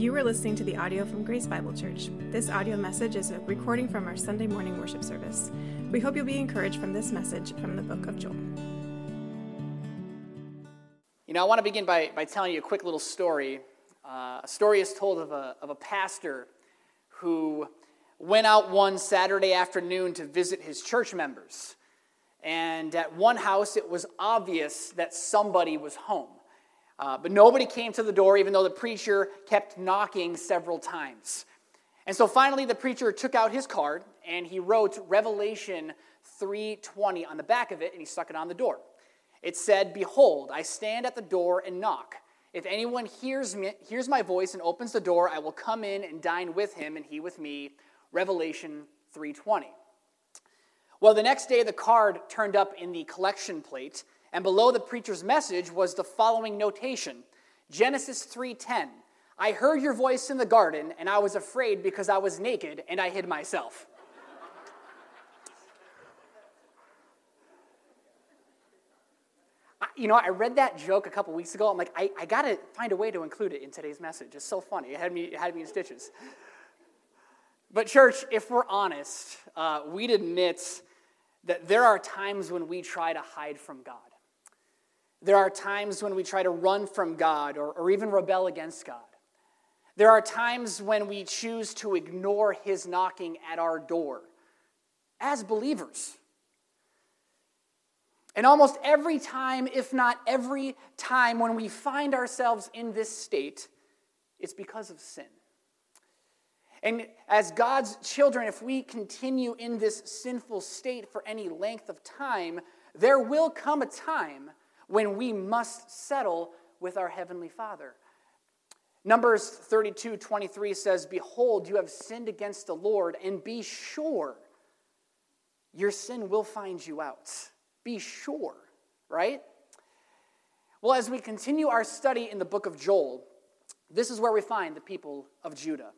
You are listening to the audio from Grace Bible Church. This audio message is a recording from our Sunday morning worship service. We hope you'll be encouraged from this message from the book of Joel. You know, I want to begin by, by telling you a quick little story. Uh, a story is told of a, of a pastor who went out one Saturday afternoon to visit his church members. And at one house, it was obvious that somebody was home. Uh, but nobody came to the door, even though the preacher kept knocking several times. And so finally, the preacher took out his card and he wrote Revelation 3:20 on the back of it, and he stuck it on the door. It said, "Behold, I stand at the door and knock. If anyone hears me, hears my voice and opens the door, I will come in and dine with him, and he with me." Revelation 3:20. Well, the next day, the card turned up in the collection plate, and below the preacher's message was the following notation Genesis 3:10 I heard your voice in the garden and I was afraid because I was naked and I hid myself. you know, I read that joke a couple weeks ago. I'm like, I, I got to find a way to include it in today's message. It's so funny. It had me, it had me in stitches. But, church, if we're honest, uh, we'd admit that there are times when we try to hide from God. There are times when we try to run from God or, or even rebel against God. There are times when we choose to ignore His knocking at our door as believers. And almost every time, if not every time, when we find ourselves in this state, it's because of sin. And as God's children, if we continue in this sinful state for any length of time, there will come a time when we must settle with our Heavenly Father. Numbers 32 23 says, Behold, you have sinned against the Lord, and be sure your sin will find you out. Be sure, right? Well, as we continue our study in the book of Joel, this is where we find the people of Judah.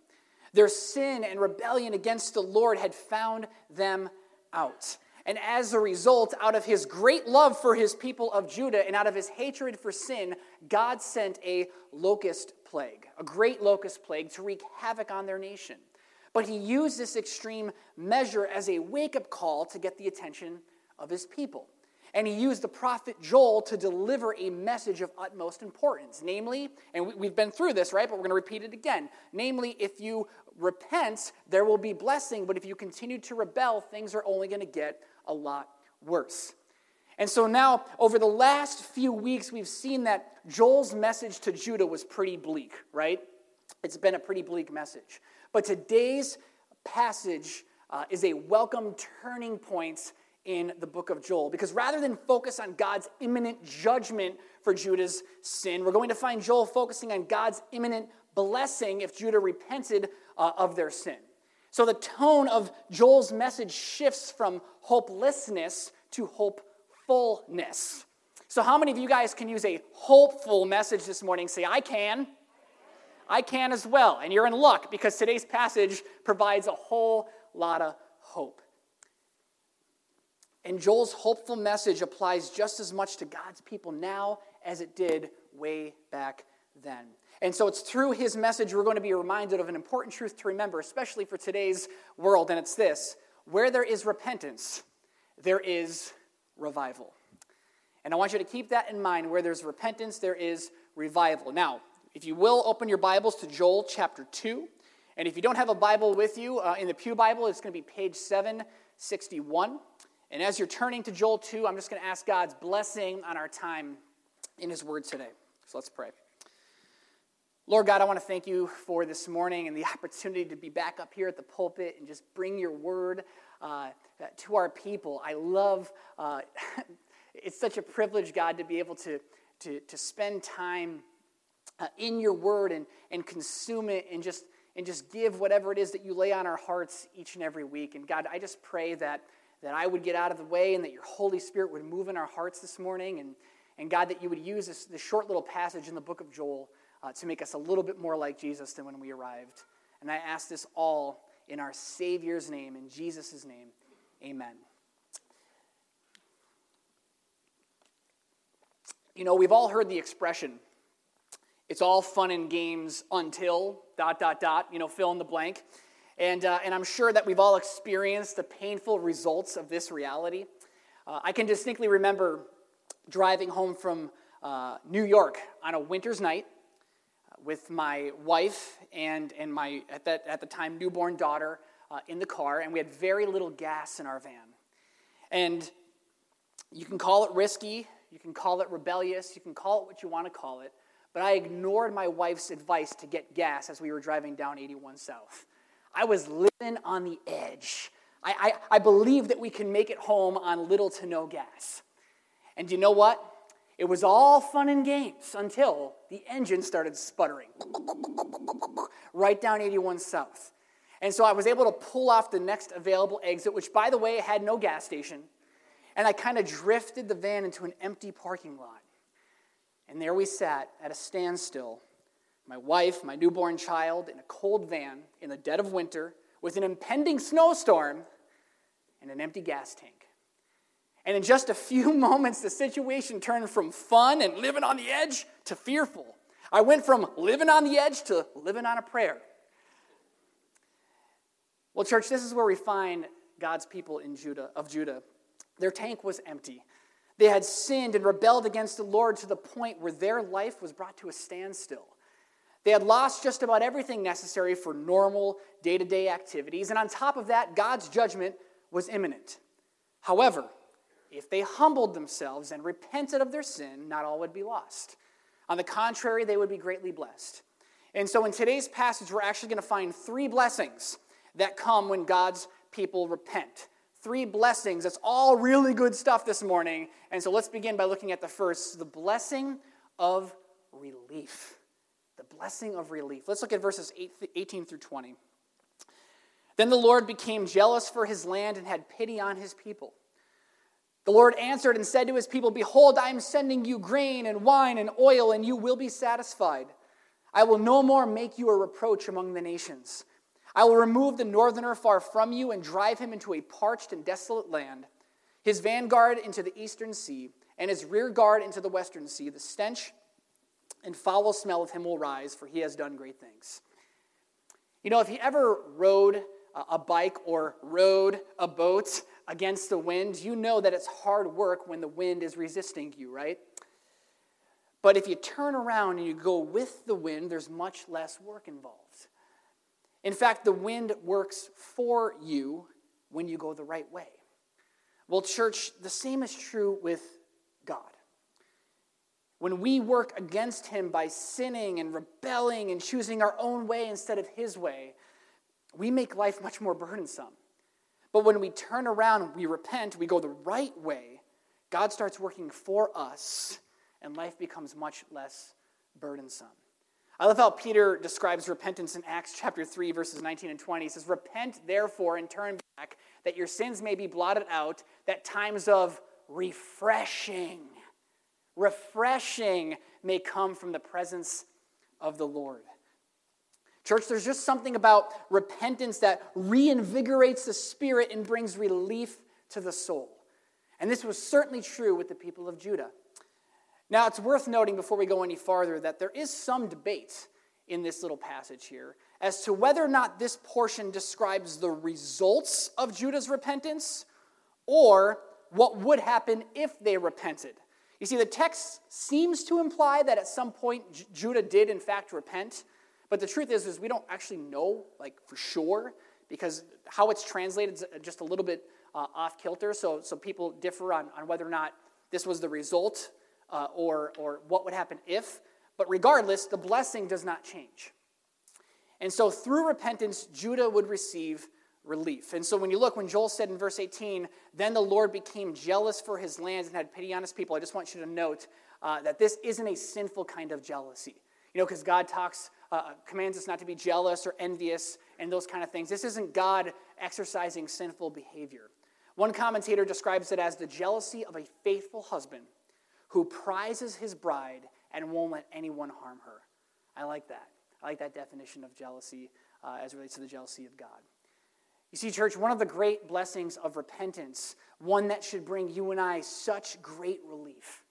Their sin and rebellion against the Lord had found them out. And as a result, out of his great love for his people of Judah and out of his hatred for sin, God sent a locust plague, a great locust plague to wreak havoc on their nation. But he used this extreme measure as a wake up call to get the attention of his people. And he used the prophet Joel to deliver a message of utmost importance. Namely, and we've been through this, right? But we're going to repeat it again. Namely, if you repent, there will be blessing. But if you continue to rebel, things are only going to get a lot worse. And so now, over the last few weeks, we've seen that Joel's message to Judah was pretty bleak, right? It's been a pretty bleak message. But today's passage uh, is a welcome turning point in the book of Joel. Because rather than focus on God's imminent judgment for Judah's sin, we're going to find Joel focusing on God's imminent blessing if Judah repented uh, of their sin. So the tone of Joel's message shifts from hopelessness to hopefulness. So, how many of you guys can use a hopeful message this morning? Say, I can. I can as well. And you're in luck because today's passage provides a whole lot of hope. And Joel's hopeful message applies just as much to God's people now as it did way back then. And so it's through his message we're going to be reminded of an important truth to remember, especially for today's world, and it's this where there is repentance, there is revival. And I want you to keep that in mind. Where there's repentance, there is revival. Now, if you will, open your Bibles to Joel chapter 2. And if you don't have a Bible with you, uh, in the Pew Bible, it's going to be page 761. And as you're turning to Joel 2, I'm just going to ask God's blessing on our time in His Word today. So let's pray. Lord God, I want to thank you for this morning and the opportunity to be back up here at the pulpit and just bring your word uh, to our people. I love, uh, it's such a privilege, God, to be able to, to, to spend time uh, in your word and, and consume it and just, and just give whatever it is that you lay on our hearts each and every week. And God, I just pray that, that I would get out of the way and that your Holy Spirit would move in our hearts this morning. And, and God, that you would use this, this short little passage in the book of Joel uh, to make us a little bit more like Jesus than when we arrived. And I ask this all in our Savior's name, in Jesus' name. Amen. You know, we've all heard the expression it's all fun and games until dot, dot, dot, you know, fill in the blank. And, uh, and I'm sure that we've all experienced the painful results of this reality. Uh, I can distinctly remember driving home from uh, New York on a winter's night with my wife and, and my, at, that, at the time, newborn daughter uh, in the car, and we had very little gas in our van. And you can call it risky, you can call it rebellious, you can call it what you want to call it, but I ignored my wife's advice to get gas as we were driving down 81 South. I was living on the edge. I, I, I believe that we can make it home on little to no gas. And you know what? It was all fun and games until the engine started sputtering right down 81 South. And so I was able to pull off the next available exit, which, by the way, had no gas station. And I kind of drifted the van into an empty parking lot. And there we sat at a standstill my wife, my newborn child, in a cold van in the dead of winter with an impending snowstorm and an empty gas tank. And in just a few moments, the situation turned from fun and living on the edge to fearful. I went from living on the edge to living on a prayer. Well, church, this is where we find God's people in Judah of Judah. Their tank was empty. They had sinned and rebelled against the Lord to the point where their life was brought to a standstill. They had lost just about everything necessary for normal day to day activities, and on top of that, God's judgment was imminent. However, if they humbled themselves and repented of their sin, not all would be lost. On the contrary, they would be greatly blessed. And so in today's passage, we're actually going to find three blessings that come when God's people repent. Three blessings. That's all really good stuff this morning. And so let's begin by looking at the first the blessing of relief the blessing of relief. Let's look at verses 18 through 20. Then the Lord became jealous for his land and had pity on his people. The Lord answered and said to his people, Behold, I am sending you grain and wine and oil, and you will be satisfied. I will no more make you a reproach among the nations. I will remove the northerner far from you and drive him into a parched and desolate land, his vanguard into the eastern sea, and his rear guard into the western sea. The stench and foul smell of him will rise, for he has done great things. You know, if you ever rode a bike or rode a boat against the wind, you know that it's hard work when the wind is resisting you, right? But if you turn around and you go with the wind, there's much less work involved. In fact, the wind works for you when you go the right way. Well, church, the same is true with God when we work against him by sinning and rebelling and choosing our own way instead of his way, we make life much more burdensome. But when we turn around, we repent, we go the right way, God starts working for us, and life becomes much less burdensome. I love how Peter describes repentance in Acts chapter 3, verses 19 and 20. He says, Repent therefore and turn back, that your sins may be blotted out, that times of refreshing refreshing may come from the presence of the Lord. Church, there's just something about repentance that reinvigorates the spirit and brings relief to the soul. And this was certainly true with the people of Judah. Now, it's worth noting before we go any farther that there is some debate in this little passage here as to whether or not this portion describes the results of Judah's repentance or what would happen if they repented. You see, the text seems to imply that at some point Judah did, in fact, repent. But the truth is, is we don't actually know, like, for sure, because how it's translated is just a little bit uh, off kilter. So, so people differ on, on whether or not this was the result uh, or, or what would happen if. But regardless, the blessing does not change. And so through repentance, Judah would receive relief. And so when you look, when Joel said in verse 18, then the Lord became jealous for his lands and had pity on his people, I just want you to note uh, that this isn't a sinful kind of jealousy. You know, because God talks, uh, commands us not to be jealous or envious and those kind of things. This isn't God exercising sinful behavior. One commentator describes it as the jealousy of a faithful husband who prizes his bride and won't let anyone harm her. I like that. I like that definition of jealousy uh, as it relates to the jealousy of God. You see, church, one of the great blessings of repentance, one that should bring you and I such great relief,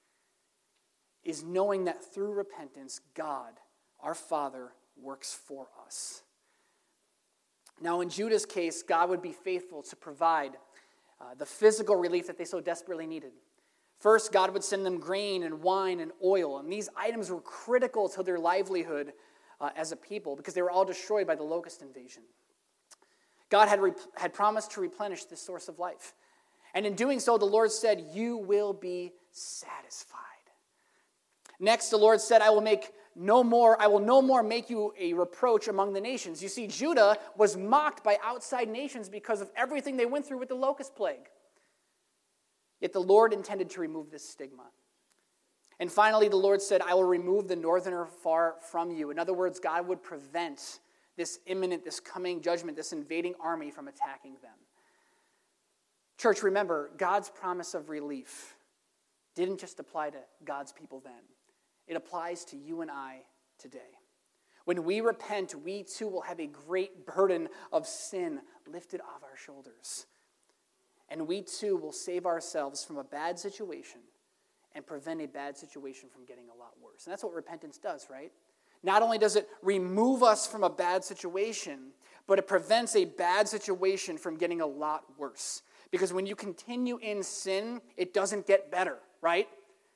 is knowing that through repentance, God our Father works for us. Now, in Judah's case, God would be faithful to provide uh, the physical relief that they so desperately needed. First, God would send them grain and wine and oil, and these items were critical to their livelihood uh, as a people because they were all destroyed by the locust invasion. God had, re- had promised to replenish this source of life. And in doing so, the Lord said, You will be satisfied. Next, the Lord said, I will make no more, I will no more make you a reproach among the nations. You see, Judah was mocked by outside nations because of everything they went through with the locust plague. Yet the Lord intended to remove this stigma. And finally, the Lord said, I will remove the northerner far from you. In other words, God would prevent this imminent, this coming judgment, this invading army from attacking them. Church, remember, God's promise of relief didn't just apply to God's people then, it applies to you and I today. When we repent, we too will have a great burden of sin lifted off our shoulders. And we too will save ourselves from a bad situation and prevent a bad situation from getting a lot worse. And that's what repentance does, right? Not only does it remove us from a bad situation, but it prevents a bad situation from getting a lot worse. Because when you continue in sin, it doesn't get better, right?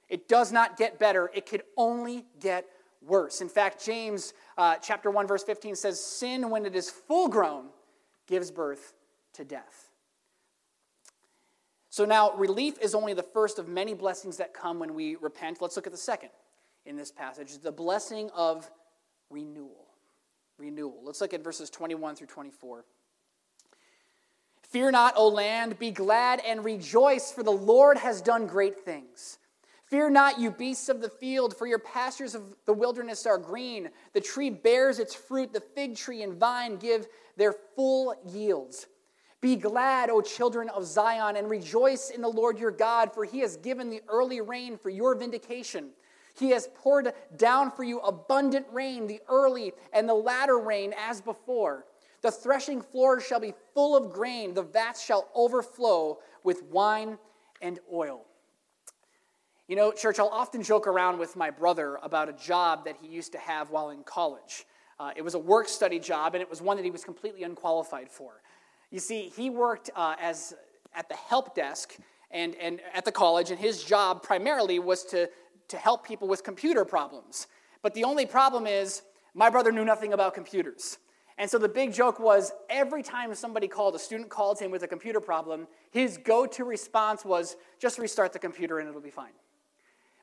It does not get better, it could only get worse. In fact, James uh, chapter 1, verse 15 says, Sin, when it is full grown, gives birth to death. So now, relief is only the first of many blessings that come when we repent. Let's look at the second in this passage the blessing of renewal. Renewal. Let's look at verses 21 through 24. Fear not, O land, be glad and rejoice, for the Lord has done great things. Fear not, you beasts of the field, for your pastures of the wilderness are green. The tree bears its fruit, the fig tree and vine give their full yields. Be glad, O children of Zion, and rejoice in the Lord your God, for he has given the early rain for your vindication. He has poured down for you abundant rain, the early and the latter rain as before. The threshing floors shall be full of grain, the vats shall overflow with wine and oil. You know, church, I'll often joke around with my brother about a job that he used to have while in college. Uh, it was a work study job, and it was one that he was completely unqualified for. You see, he worked uh, as at the help desk and, and at the college, and his job primarily was to, to help people with computer problems. But the only problem is, my brother knew nothing about computers. And so the big joke was every time somebody called, a student called him with a computer problem, his go to response was just restart the computer and it'll be fine.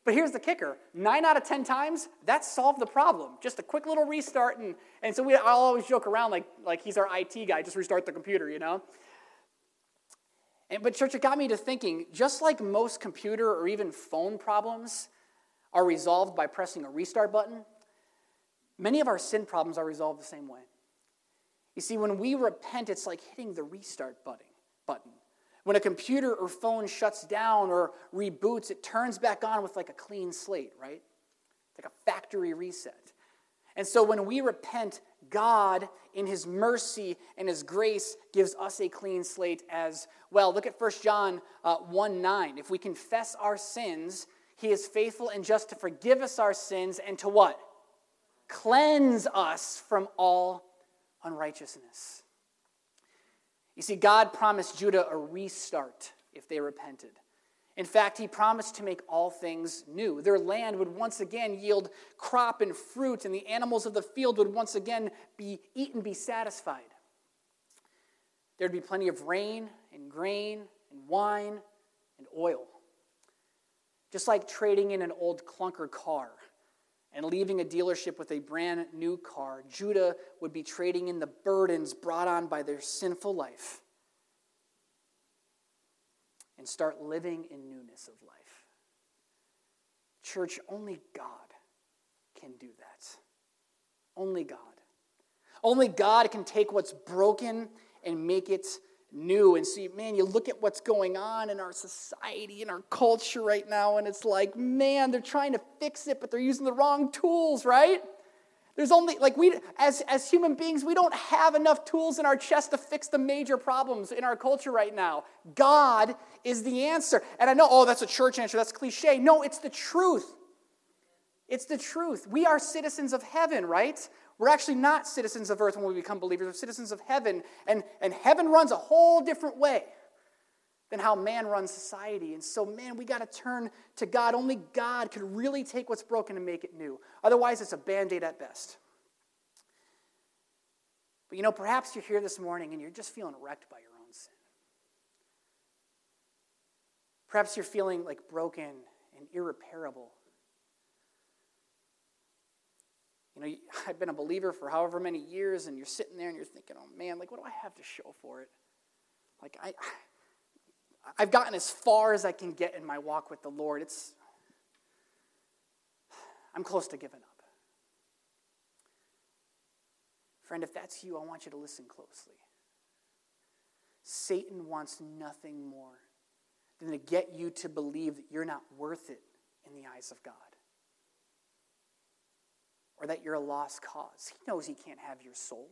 But here's the kicker nine out of 10 times, that solved the problem. Just a quick little restart. And, and so we, I'll always joke around like, like he's our IT guy, just restart the computer, you know? And, but, church, it got me to thinking just like most computer or even phone problems are resolved by pressing a restart button, many of our sin problems are resolved the same way. You see, when we repent, it's like hitting the restart button. When a computer or phone shuts down or reboots, it turns back on with like a clean slate, right? Like a factory reset. And so when we repent, God, in His mercy and His grace, gives us a clean slate as well. Look at 1 John uh, 1 9. If we confess our sins, He is faithful and just to forgive us our sins and to what? Cleanse us from all unrighteousness. You see, God promised Judah a restart if they repented. In fact, he promised to make all things new. Their land would once again yield crop and fruit, and the animals of the field would once again be eaten, be satisfied. There'd be plenty of rain and grain and wine and oil. Just like trading in an old clunker car and leaving a dealership with a brand new car, Judah would be trading in the burdens brought on by their sinful life and start living in newness of life. Church, only God can do that. Only God. Only God can take what's broken and make it new and see, man, you look at what's going on in our society, in our culture right now, and it's like, man, they're trying to fix it, but they're using the wrong tools, right? There's only, like, we, as, as human beings, we don't have enough tools in our chest to fix the major problems in our culture right now. God is the answer. And I know, oh, that's a church answer, that's cliche. No, it's the truth. It's the truth. We are citizens of heaven, right? We're actually not citizens of earth when we become believers. We're citizens of heaven. And, and heaven runs a whole different way than how man runs society. And so, man, we got to turn to God. Only God could really take what's broken and make it new. Otherwise, it's a band aid at best. But you know, perhaps you're here this morning and you're just feeling wrecked by your own sin. Perhaps you're feeling like broken and irreparable. Know, I've been a believer for however many years, and you're sitting there and you're thinking, oh man, like, what do I have to show for it? Like, I, I've gotten as far as I can get in my walk with the Lord. It's, I'm close to giving up. Friend, if that's you, I want you to listen closely. Satan wants nothing more than to get you to believe that you're not worth it in the eyes of God or that you're a lost cause. He knows he can't have your soul.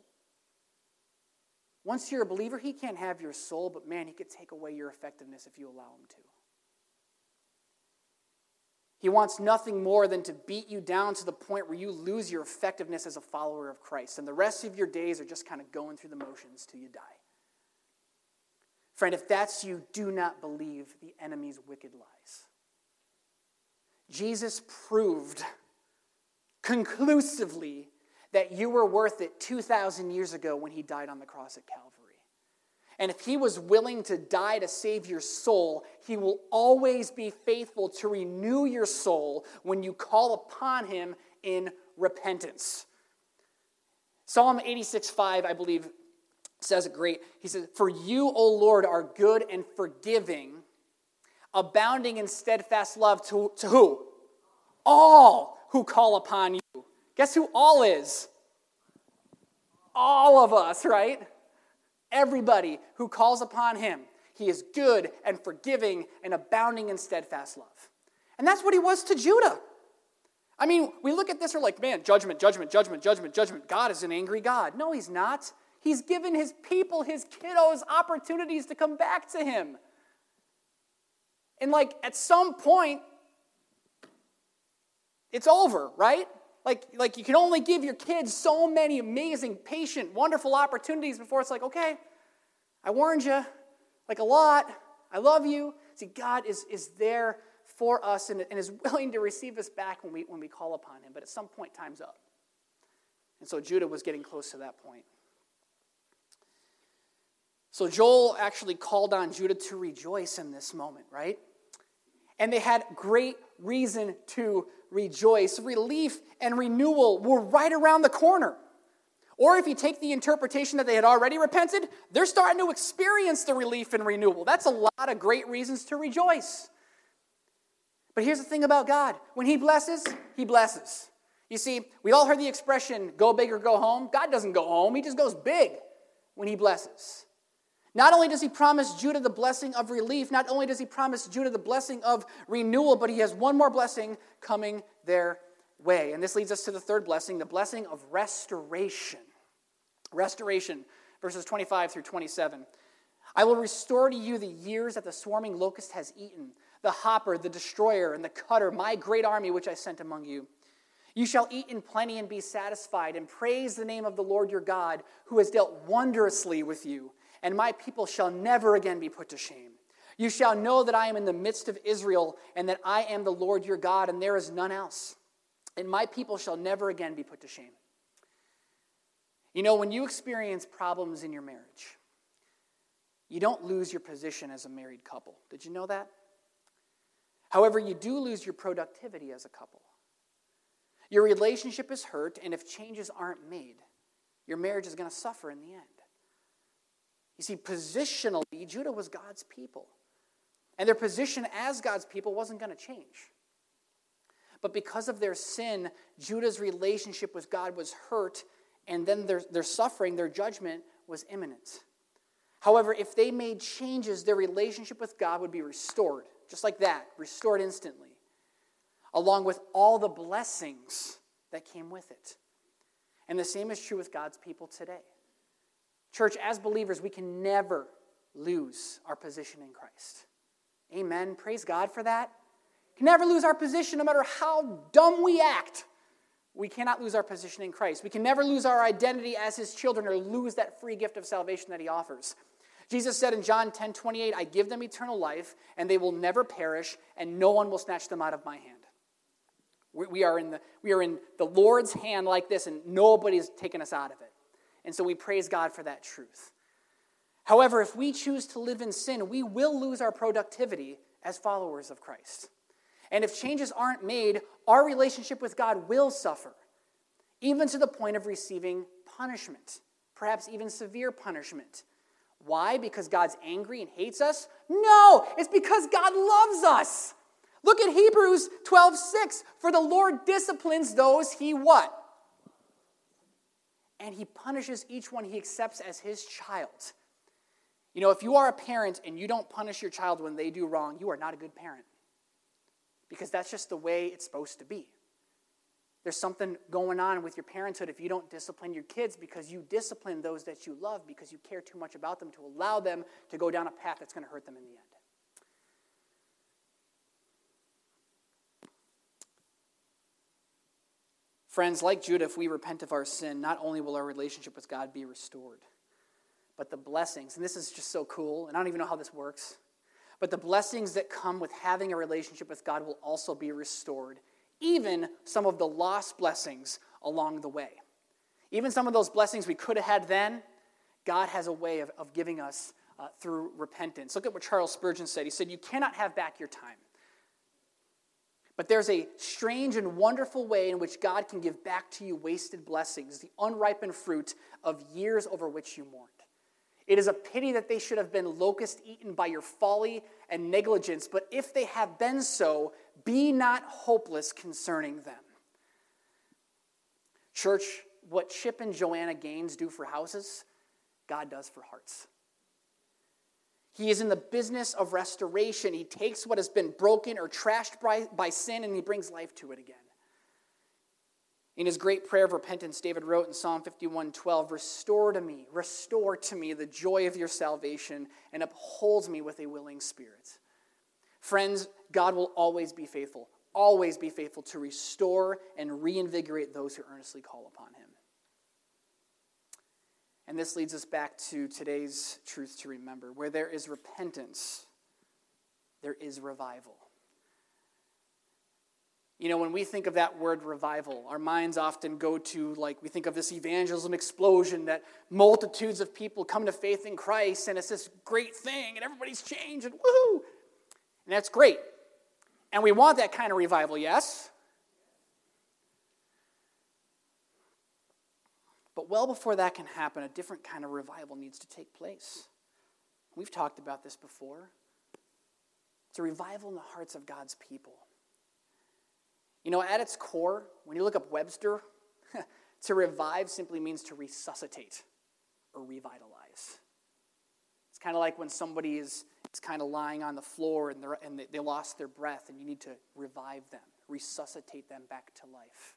Once you're a believer, he can't have your soul, but man, he could take away your effectiveness if you allow him to. He wants nothing more than to beat you down to the point where you lose your effectiveness as a follower of Christ. And the rest of your days are just kind of going through the motions till you die. Friend, if that's you, do not believe the enemy's wicked lies. Jesus proved conclusively that you were worth it 2,000 years ago when he died on the cross at Calvary. And if he was willing to die to save your soul, he will always be faithful to renew your soul when you call upon him in repentance. Psalm 86 5, I believe, says it great. He says, For you, O Lord, are good and forgiving, abounding in steadfast love to, to who? All who call upon you. Guess who all is? All of us, right? Everybody who calls upon him, he is good and forgiving and abounding in steadfast love. And that's what he was to Judah. I mean, we look at this, we're like, man, judgment, judgment, judgment, judgment, judgment. God is an angry God. No, he's not. He's given his people, his kiddos, opportunities to come back to him. And, like, at some point, it's over, right? Like, like you can only give your kids so many amazing, patient, wonderful opportunities before it's like, okay, I warned you, like a lot. I love you. See, God is, is there for us and, and is willing to receive us back when we, when we call upon Him. But at some point, time's up. And so Judah was getting close to that point. So Joel actually called on Judah to rejoice in this moment, right? And they had great reason to rejoice. Relief and renewal were right around the corner. Or if you take the interpretation that they had already repented, they're starting to experience the relief and renewal. That's a lot of great reasons to rejoice. But here's the thing about God when He blesses, He blesses. You see, we all heard the expression, go big or go home. God doesn't go home, He just goes big when He blesses. Not only does he promise Judah the blessing of relief, not only does he promise Judah the blessing of renewal, but he has one more blessing coming their way. And this leads us to the third blessing, the blessing of restoration. Restoration, verses 25 through 27. I will restore to you the years that the swarming locust has eaten, the hopper, the destroyer, and the cutter, my great army which I sent among you. You shall eat in plenty and be satisfied, and praise the name of the Lord your God, who has dealt wondrously with you and my people shall never again be put to shame. You shall know that I am in the midst of Israel, and that I am the Lord your God, and there is none else. And my people shall never again be put to shame. You know, when you experience problems in your marriage, you don't lose your position as a married couple. Did you know that? However, you do lose your productivity as a couple. Your relationship is hurt, and if changes aren't made, your marriage is going to suffer in the end. You see, positionally, Judah was God's people. And their position as God's people wasn't going to change. But because of their sin, Judah's relationship with God was hurt, and then their, their suffering, their judgment was imminent. However, if they made changes, their relationship with God would be restored, just like that, restored instantly, along with all the blessings that came with it. And the same is true with God's people today. Church, as believers, we can never lose our position in Christ. Amen. Praise God for that. can never lose our position no matter how dumb we act. We cannot lose our position in Christ. We can never lose our identity as his children or lose that free gift of salvation that he offers. Jesus said in John 10 28, I give them eternal life, and they will never perish, and no one will snatch them out of my hand. We are in the, we are in the Lord's hand like this, and nobody's taken us out of it. And so we praise God for that truth. However, if we choose to live in sin, we will lose our productivity as followers of Christ. And if changes aren't made, our relationship with God will suffer, even to the point of receiving punishment, perhaps even severe punishment. Why? Because God's angry and hates us? No, it's because God loves us. Look at Hebrews 12 6. For the Lord disciplines those he what? And he punishes each one he accepts as his child. You know, if you are a parent and you don't punish your child when they do wrong, you are not a good parent. Because that's just the way it's supposed to be. There's something going on with your parenthood if you don't discipline your kids because you discipline those that you love because you care too much about them to allow them to go down a path that's going to hurt them in the end. Friends, like Judah, if we repent of our sin, not only will our relationship with God be restored, but the blessings, and this is just so cool, and I don't even know how this works, but the blessings that come with having a relationship with God will also be restored, even some of the lost blessings along the way. Even some of those blessings we could have had then, God has a way of, of giving us uh, through repentance. Look at what Charles Spurgeon said. He said, You cannot have back your time. But there's a strange and wonderful way in which God can give back to you wasted blessings, the unripened fruit of years over which you mourned. It is a pity that they should have been locust eaten by your folly and negligence, but if they have been so, be not hopeless concerning them. Church, what Chip and Joanna Gaines do for houses, God does for hearts. He is in the business of restoration. He takes what has been broken or trashed by, by sin and he brings life to it again. In his great prayer of repentance, David wrote in Psalm 51 12, Restore to me, restore to me the joy of your salvation, and upholds me with a willing spirit. Friends, God will always be faithful, always be faithful to restore and reinvigorate those who earnestly call upon him. And this leads us back to today's truth to remember. Where there is repentance, there is revival. You know, when we think of that word revival, our minds often go to, like, we think of this evangelism explosion that multitudes of people come to faith in Christ and it's this great thing and everybody's changed and woohoo! And that's great. And we want that kind of revival, yes? But well before that can happen, a different kind of revival needs to take place. We've talked about this before. It's a revival in the hearts of God's people. You know, at its core, when you look up Webster, to revive simply means to resuscitate or revitalize. It's kind of like when somebody is it's kind of lying on the floor and, and they lost their breath, and you need to revive them, resuscitate them back to life.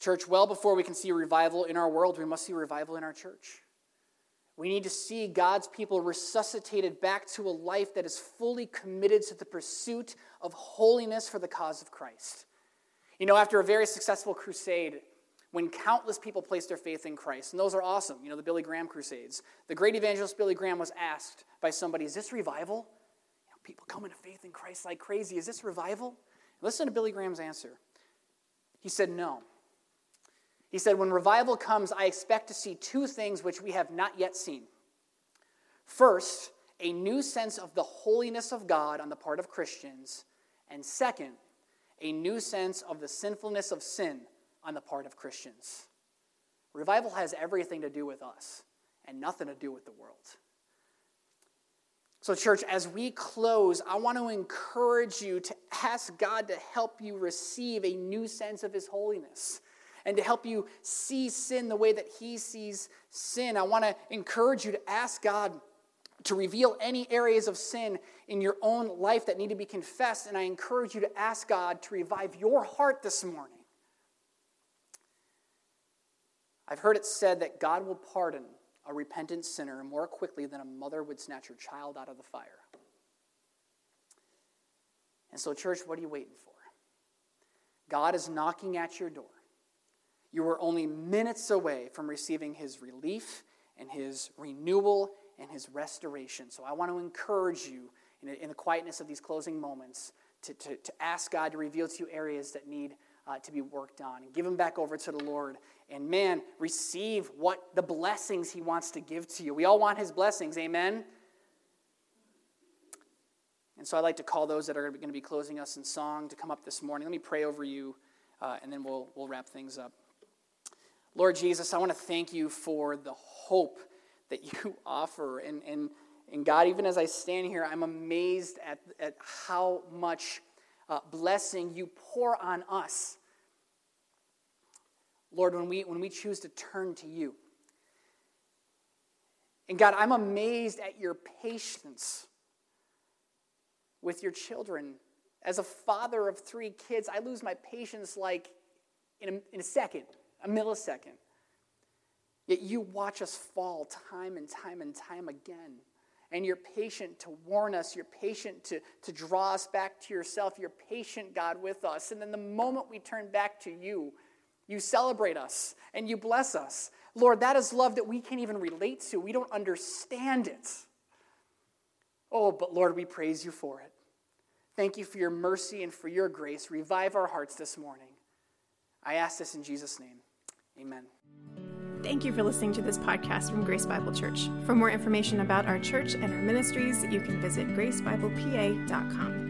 Church, well before we can see revival in our world, we must see revival in our church. We need to see God's people resuscitated back to a life that is fully committed to the pursuit of holiness for the cause of Christ. You know, after a very successful crusade, when countless people placed their faith in Christ, and those are awesome, you know, the Billy Graham crusades, the great evangelist Billy Graham was asked by somebody, Is this revival? You know, people coming to faith in Christ like crazy. Is this revival? Listen to Billy Graham's answer. He said, No. He said, When revival comes, I expect to see two things which we have not yet seen. First, a new sense of the holiness of God on the part of Christians, and second, a new sense of the sinfulness of sin on the part of Christians. Revival has everything to do with us and nothing to do with the world. So, church, as we close, I want to encourage you to ask God to help you receive a new sense of His holiness and to help you see sin the way that He sees sin. I want to encourage you to ask God to reveal any areas of sin in your own life that need to be confessed. And I encourage you to ask God to revive your heart this morning. I've heard it said that God will pardon a repentant sinner more quickly than a mother would snatch her child out of the fire. And so, church, what are you waiting for? God is knocking at your door. You are only minutes away from receiving his relief and his renewal and his restoration. So I want to encourage you in, in the quietness of these closing moments to, to, to, ask God to reveal to you areas that need uh, to be worked on and give them back over to the Lord. And man, receive what the blessings he wants to give to you. We all want his blessings, amen? And so I'd like to call those that are going to be closing us in song to come up this morning. Let me pray over you, uh, and then we'll, we'll wrap things up. Lord Jesus, I want to thank you for the hope that you offer. And, and, and God, even as I stand here, I'm amazed at, at how much uh, blessing you pour on us. Lord, when we, when we choose to turn to you. And God, I'm amazed at your patience with your children. As a father of three kids, I lose my patience like in a, in a second, a millisecond. Yet you watch us fall time and time and time again. And you're patient to warn us. You're patient to, to draw us back to yourself. You're patient, God, with us. And then the moment we turn back to you, you celebrate us and you bless us. Lord, that is love that we can't even relate to. We don't understand it. Oh, but Lord, we praise you for it. Thank you for your mercy and for your grace. Revive our hearts this morning. I ask this in Jesus' name. Amen. Thank you for listening to this podcast from Grace Bible Church. For more information about our church and our ministries, you can visit gracebiblepa.com.